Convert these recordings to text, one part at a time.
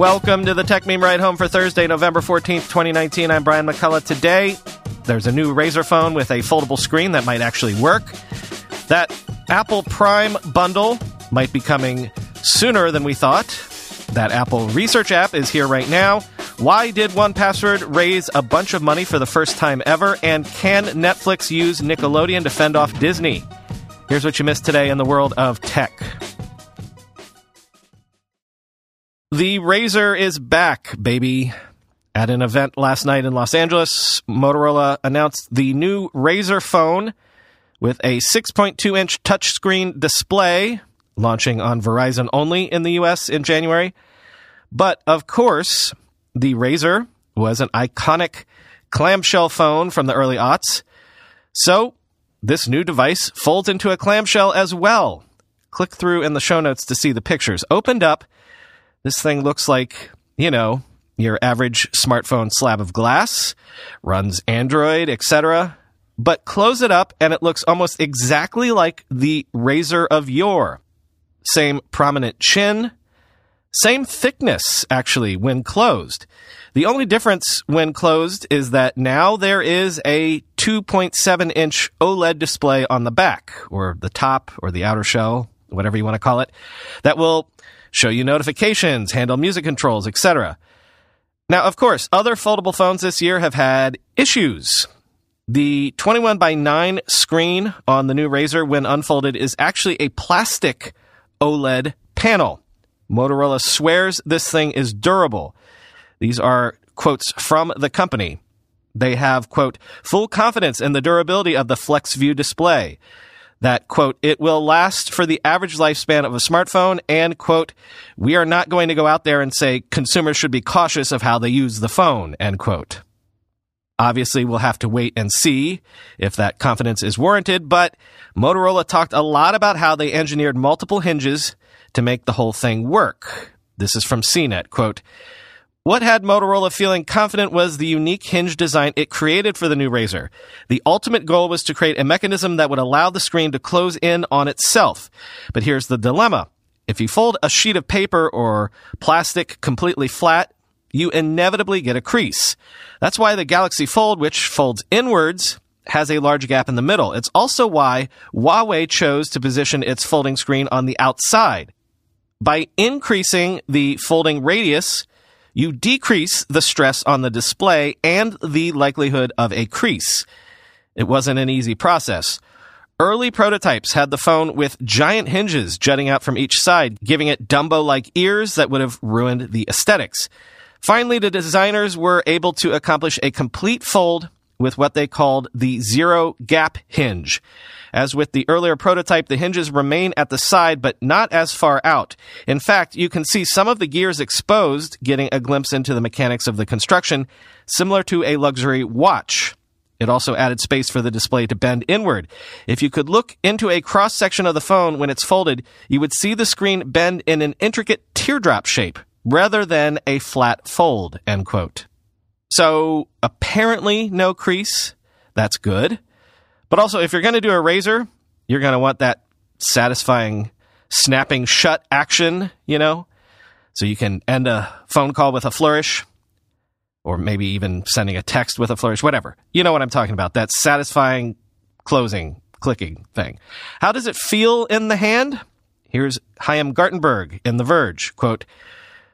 Welcome to the Techmeme Ride Home for Thursday, November 14th, 2019. I'm Brian McCullough. Today, there's a new Razr phone with a foldable screen that might actually work. That Apple Prime bundle might be coming sooner than we thought. That Apple Research app is here right now. Why did 1Password raise a bunch of money for the first time ever? And can Netflix use Nickelodeon to fend off Disney? Here's what you missed today in the world of tech. The Razr is back, baby. At an event last night in Los Angeles, Motorola announced the new Razr phone with a 6.2 inch touchscreen display, launching on Verizon only in the US in January. But of course, the Razr was an iconic clamshell phone from the early aughts. So, this new device folds into a clamshell as well. Click through in the show notes to see the pictures. Opened up, this thing looks like, you know, your average smartphone slab of glass, runs Android, etc. But close it up and it looks almost exactly like the Razr of yore. Same prominent chin, same thickness, actually, when closed. The only difference when closed is that now there is a 2.7 inch OLED display on the back, or the top, or the outer shell, whatever you want to call it, that will show you notifications, handle music controls, etc. Now, of course, other foldable phones this year have had issues. The 21 by 9 screen on the new Razr, when unfolded, is actually a plastic OLED panel. Motorola swears this thing is durable. These are quotes from the company. They have, quote, full confidence in the durability of the FlexView display that, quote, it will last for the average lifespan of a smartphone and, quote, we are not going to go out there and say consumers should be cautious of how they use the phone, end quote. Obviously, we'll have to wait and see if that confidence is warranted, but Motorola talked a lot about how they engineered multiple hinges to make the whole thing work. This is from CNET, quote, what had Motorola feeling confident was the unique hinge design it created for the new Razr. The ultimate goal was to create a mechanism that would allow the screen to close in on itself. But here's the dilemma. If you fold a sheet of paper or plastic completely flat, you inevitably get a crease. That's why the Galaxy Fold, which folds inwards, has a large gap in the middle. It's also why Huawei chose to position its folding screen on the outside. By increasing the folding radius, you decrease the stress on the display and the likelihood of a crease. It wasn't an easy process. Early prototypes had the phone with giant hinges jutting out from each side, giving it Dumbo like ears that would have ruined the aesthetics. Finally, the designers were able to accomplish a complete fold with what they called the zero gap hinge. As with the earlier prototype, the hinges remain at the side, but not as far out. In fact, you can see some of the gears exposed, getting a glimpse into the mechanics of the construction, similar to a luxury watch. It also added space for the display to bend inward. If you could look into a cross section of the phone when it's folded, you would see the screen bend in an intricate teardrop shape rather than a flat fold, end quote. So apparently no crease. That's good. But also, if you're going to do a razor, you're going to want that satisfying snapping shut action, you know? So you can end a phone call with a flourish, or maybe even sending a text with a flourish, whatever. You know what I'm talking about. That satisfying closing, clicking thing. How does it feel in the hand? Here's Chaim Gartenberg in The Verge. Quote,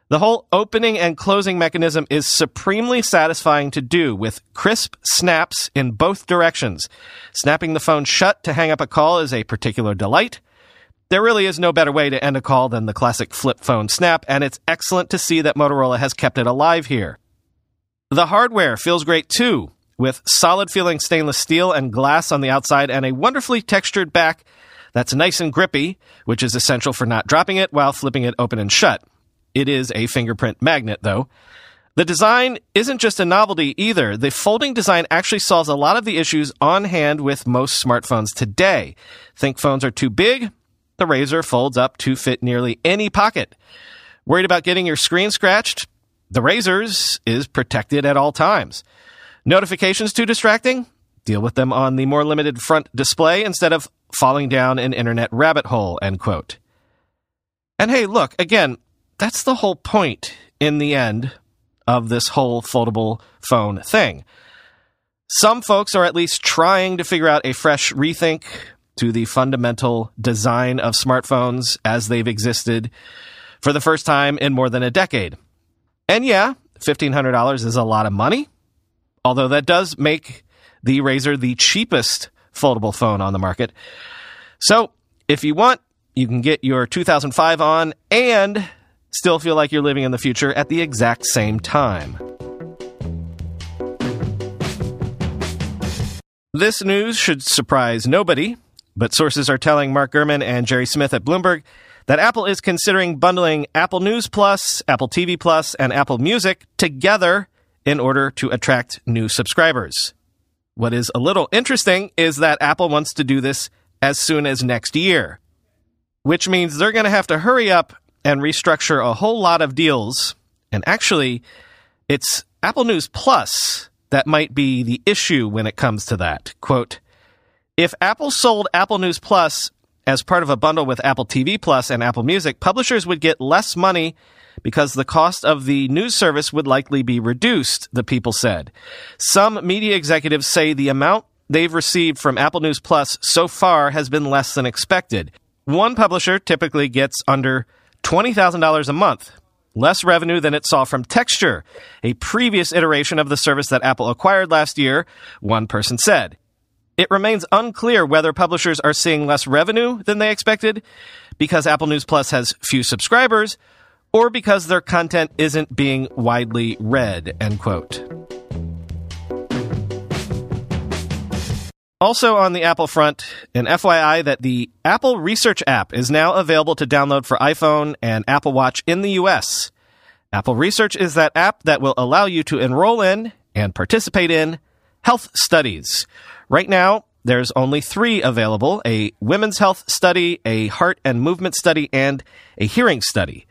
the whole opening and closing mechanism is supremely satisfying to do with crisp snaps in both directions. Snapping the phone shut to hang up a call is a particular delight. There really is no better way to end a call than the classic flip phone snap, and it's excellent to see that Motorola has kept it alive here. The hardware feels great too, with solid feeling stainless steel and glass on the outside and a wonderfully textured back that's nice and grippy, which is essential for not dropping it while flipping it open and shut. It is a fingerprint magnet, though. The design isn't just a novelty either. The folding design actually solves a lot of the issues on hand with most smartphones today. Think phones are too big? The Razr folds up to fit nearly any pocket. Worried about getting your screen scratched? The Razr's is protected at all times. Notifications too distracting? Deal with them on the more limited front display instead of falling down an internet rabbit hole, end quote. And hey, look, again, that's the whole point in the end of this whole foldable phone thing. Some folks are at least trying to figure out a fresh rethink to the fundamental design of smartphones as they've existed for the first time in more than a decade. And yeah, $1,500 is a lot of money, although that does make the Razr the cheapest foldable phone on the market. So if you want, you can get your 2005 on and still feel like you're living in the future at the exact same time. This news should surprise nobody, but sources are telling Mark Gurman and Gerry Smith at Bloomberg that Apple is considering bundling Apple News Plus, Apple TV Plus, and Apple Music together in order to attract new subscribers. What is a little interesting is that Apple wants to do this as soon as next year, which means they're going to have to hurry up and restructure a whole lot of deals. And actually, it's Apple News Plus that might be the issue when it comes to that. Quote, if Apple sold Apple News Plus as part of a bundle with Apple TV Plus and Apple Music, publishers would get less money because the cost of the news service would likely be reduced, the people said. Some media executives say the amount they've received from Apple News Plus so far has been less than expected. One publisher typically gets under $20,000 a month, less revenue than it saw from Texture, a previous iteration of the service that Apple acquired last year, one person said. It remains unclear whether publishers are seeing less revenue than they expected because Apple News Plus has few subscribers or because their content isn't being widely read, end quote. Also on the Apple front, an FYI that the Apple Research app is now available to download for iPhone and Apple Watch in the US. Apple Research is that app that will allow you to enroll in and participate in health studies. Right now, there's only three available a women's health study, a heart and movement study, and a hearing study.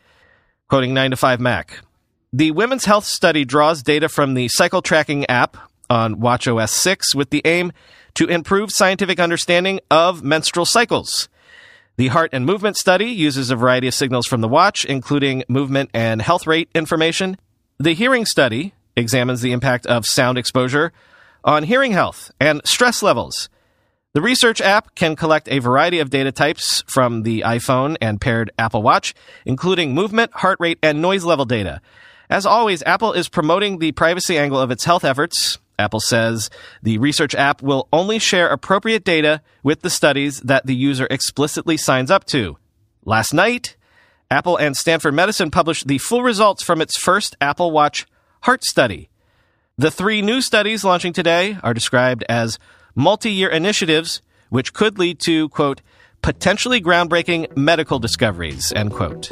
Quoting 9 to 5 Mac. The women's health study draws data from the cycle tracking app on WatchOS 6 with the aim to improve scientific understanding of menstrual cycles. The heart and movement study uses a variety of signals from the watch, including movement and health rate information. The hearing study examines the impact of sound exposure on hearing health and stress levels. The research app can collect a variety of data types from the iPhone and paired Apple Watch, including movement, heart rate, and noise level data. As always, Apple is promoting the privacy angle of its health efforts, Apple says the research app will only share appropriate data with the studies that the user explicitly signs up to. Last night, Apple and Stanford Medicine published the full results from its first Apple Watch heart study. The three new studies launching today are described as multi year initiatives, which could lead to, quote, potentially groundbreaking medical discoveries, end quote.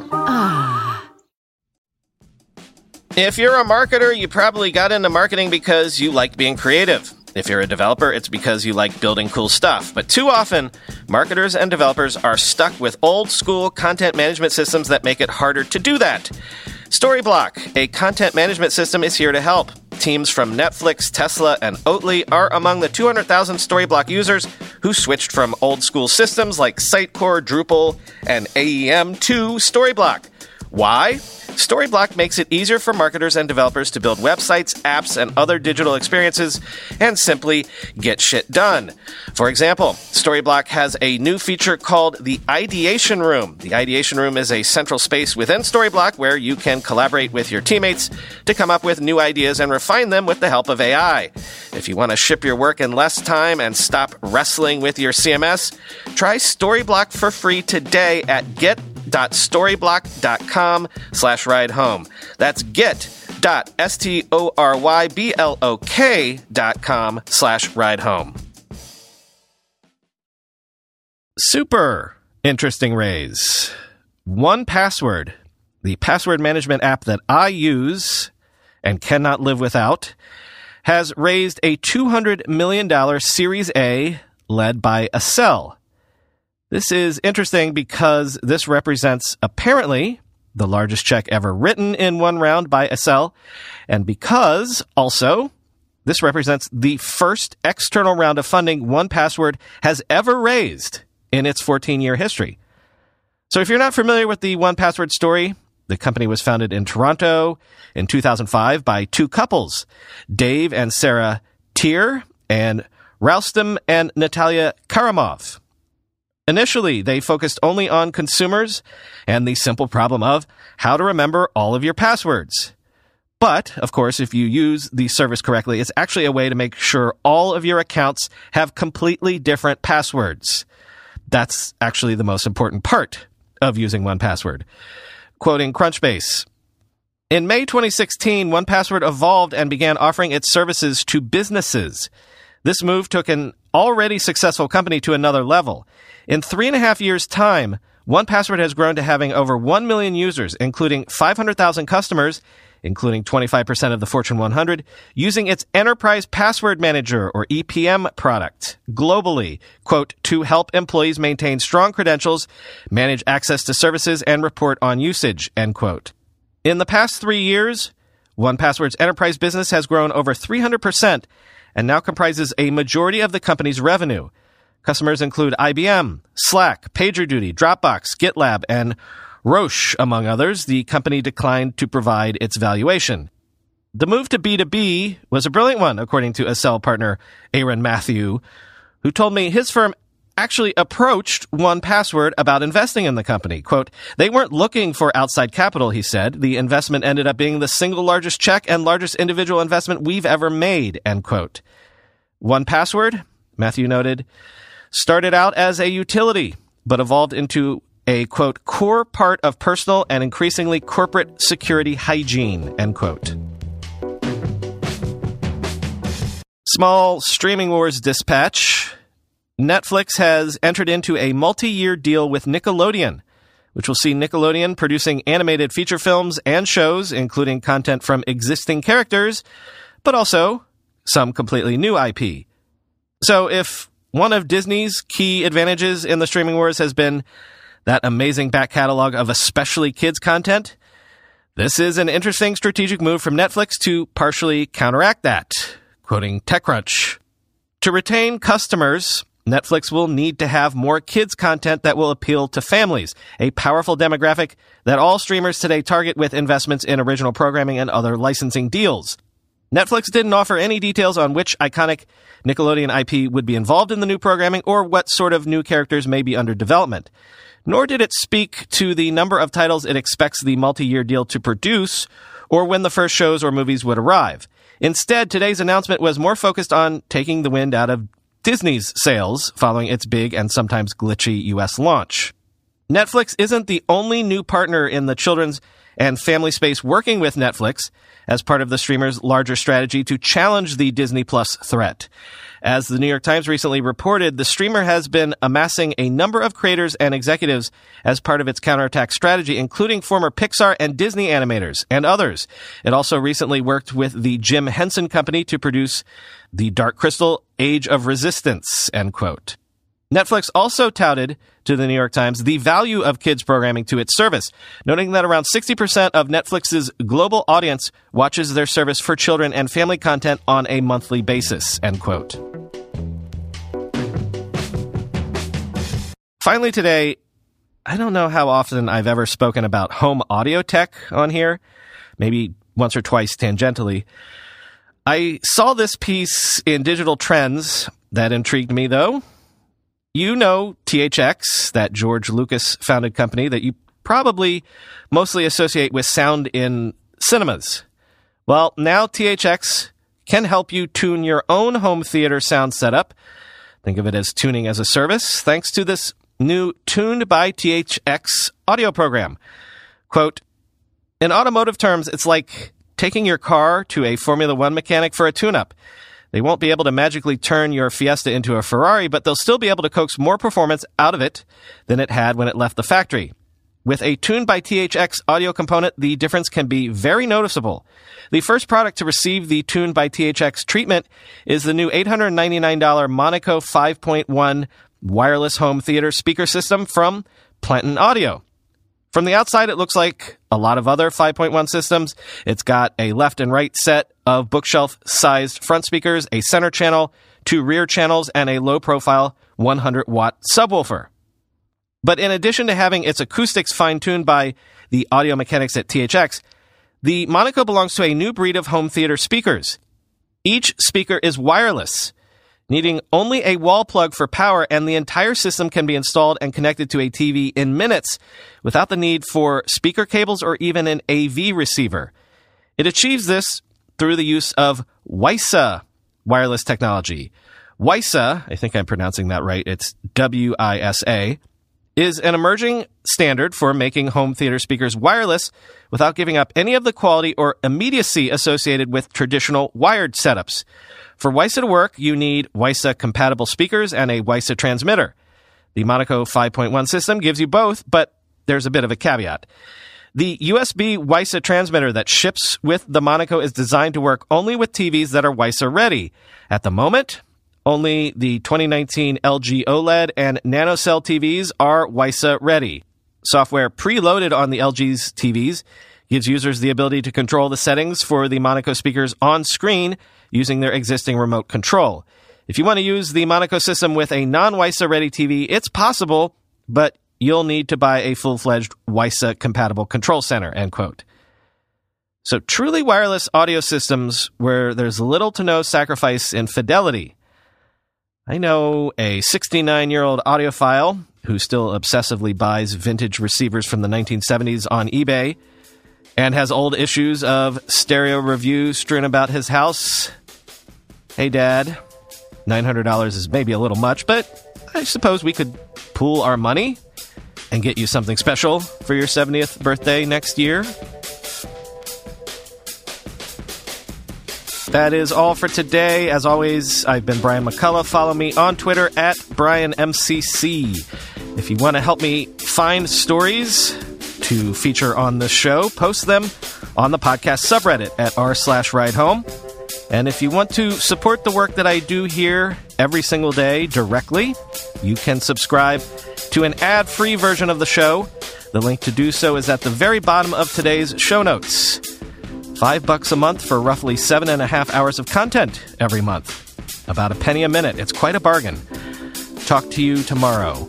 If you're a marketer, you probably got into marketing because you like being creative. If you're a developer, it's because you like building cool stuff. But too often, marketers and developers are stuck with old school content management systems that make it harder to do that. Storyblok, a content management system, is here to help. Teams from Netflix, Tesla, and Oatly are among the 200,000 Storyblok users who switched from old school systems like Sitecore, Drupal, and AEM to Storyblok. Why? Storyblok makes it easier for marketers and developers to build websites, apps, and other digital experiences and simply get shit done. For example, Storyblok has a new feature called the Ideation Room. The Ideation Room is a central space within Storyblok where you can collaborate with your teammates to come up with new ideas and refine them with the help of AI. If you want to ship your work in less time and stop wrestling with your CMS, try Storyblok for free today at get get.storyblok.com slash ride home. That's get.storyblok dot com slash ride home. Super interesting raise. 1Password, the password management app that I use and cannot live without, has raised a $200 million Series A led by Accel. This is interesting because this represents apparently the largest check ever written in one round by Accel, and because also this represents the first external round of funding 1Password has ever raised in its 14 year history. So if you're not familiar with the 1Password story, the company was founded in Toronto in 2005 by two couples, Dave and Sara Teare and Roustem and Natalia Karimov. Initially, they focused only on consumers and the simple problem of how to remember all of your passwords. But, of course, if you use the service correctly, it's actually a way to make sure all of your accounts have completely different passwords. That's actually the most important part of using 1Password. Quoting Crunchbase. In May 2016, 1Password evolved and began offering its services to businesses. This move took an already successful company to another level. In three and a half years' time, 1Password has grown to having over 1 million users, including 500,000 customers, including 25% of the Fortune 100, using its Enterprise Password Manager or EPM product globally, quote, to help employees maintain strong credentials, manage access to services, and report on usage, end quote. In the past three years, 1Password's enterprise business has grown over 300% and now comprises a majority of the company's revenue. Customers include IBM, Slack, PagerDuty, Dropbox, GitLab, and Roche, among others. The company declined to provide its valuation. The move to B2B was a brilliant one, according to Accel partner Arun Mathew, who told me his firm actually approached 1Password about investing in the company. Quote, they weren't looking for outside capital, he said. The investment ended up being the single largest check and largest individual investment we've ever made, end quote. 1Password, Mathew noted, started out as a utility, but evolved into a quote, core part of personal and increasingly corporate security hygiene, end quote. Small streaming wars dispatch. Netflix has entered into a multi year deal with Nickelodeon, which will see Nickelodeon producing animated feature films and shows, including content from existing characters, but also some completely new IP. So if one of Disney's key advantages in the streaming wars has been that amazing back catalog of especially kids content. This is an interesting strategic move from Netflix to partially counteract that. Quoting TechCrunch. To retain customers, Netflix will need to have more kids content that will appeal to families, a powerful demographic that all streamers today target with investments in original programming and other licensing deals. Netflix didn't offer any details on which iconic Nickelodeon IP would be involved in the new programming or what sort of new characters may be under development. Nor did it speak to the number of titles it expects the multi-year deal to produce or when the first shows or movies would arrive. Instead, today's announcement was more focused on taking the wind out of Disney's sales following its big and sometimes glitchy US launch. Netflix isn't the only new partner in the children's and family space working with Netflix as part of the streamer's larger strategy to challenge the Disney Plus threat. As the New York Times recently reported, the streamer has been amassing a number of creators and executives as part of its counterattack strategy, including former Pixar and Disney animators and others. It also recently worked with the Jim Henson Company to produce the Dark Crystal Age of Resistance, end quote. Netflix also touted to the New York Times the value of kids programming to its service, noting that around 60% of Netflix's global audience watches their service for children and family content on a monthly basis, end quote. Finally today, I don't know how often I've ever spoken about home audio tech on here, maybe once or twice tangentially. I saw this piece in Digital Trends that intrigued me, though. You know THX, that George Lucas founded company that you probably mostly associate with sound in cinemas. Well, now THX can help you tune your own home theater sound setup. Think of it as tuning as a service, thanks to this new Tuned by THX audio program. Quote, in automotive terms, it's like taking your car to a Formula One mechanic for a tune up. They won't be able to magically turn your Fiesta into a Ferrari, but they'll still be able to coax more performance out of it than it had when it left the factory. With a Tuned by THX audio component, the difference can be very noticeable. The first product to receive the Tuned by THX treatment is the new $899 Monaco 5.1 wireless home theater speaker system from Platin Audio. From the outside, it looks like a lot of other 5.1 systems. It's got a left and right set of bookshelf sized front speakers, a center channel, two rear channels, and a low profile 100 watt subwoofer. But in addition to having its acoustics fine tuned by the audio mechanics at THX, the Monaco belongs to a new breed of home theater speakers. Each speaker is wireless needing only a wall plug for power, and the entire system can be installed and connected to a TV in minutes without the need for speaker cables or even an AV receiver. It achieves this through the use of WISA wireless technology. WISA, I think I'm pronouncing that right, it's W I S A, is an emerging standard for making home theater speakers wireless without giving up any of the quality or immediacy associated with traditional wired setups. For WISA to work, you need WISA compatible speakers and a WISA transmitter. The Monaco 5.1 system gives you both, but there's a bit of a caveat. The USB WISA transmitter that ships with the Monaco is designed to work only with TVs that are WISA ready. At the moment, only the 2019 LG OLED and NanoCell TVs are WISA ready. Software preloaded on the LG's TVs gives users the ability to control the settings for the Monaco speakers on screen using their existing remote control. If you want to use the Monaco system with a non WISA ready TV, it's possible, but you'll need to buy a full fledged WISA compatible control center. End quote. So, truly wireless audio systems where there's little to no sacrifice in fidelity. I know a 69 year old audiophile who still obsessively buys vintage receivers from the 1970s on eBay and has old issues of stereo review strewn about his house Hey, Dad, $900 is maybe a little much, but I suppose we could pool our money and get you something special for your 70th birthday next year. That is all for today. As always, I've been Brian McCullough. Follow me on Twitter at BrianMCC. If you want to help me find stories to feature on the show, post them on the podcast subreddit at r slash ride home. And if you want to support the work that I do here every single day directly, you can subscribe to an ad free version of the show. The link to do so is at the very bottom of today's show notes. Five bucks a month for roughly seven and a half hours of content every month. About a penny a minute. It's quite a bargain. Talk to you tomorrow.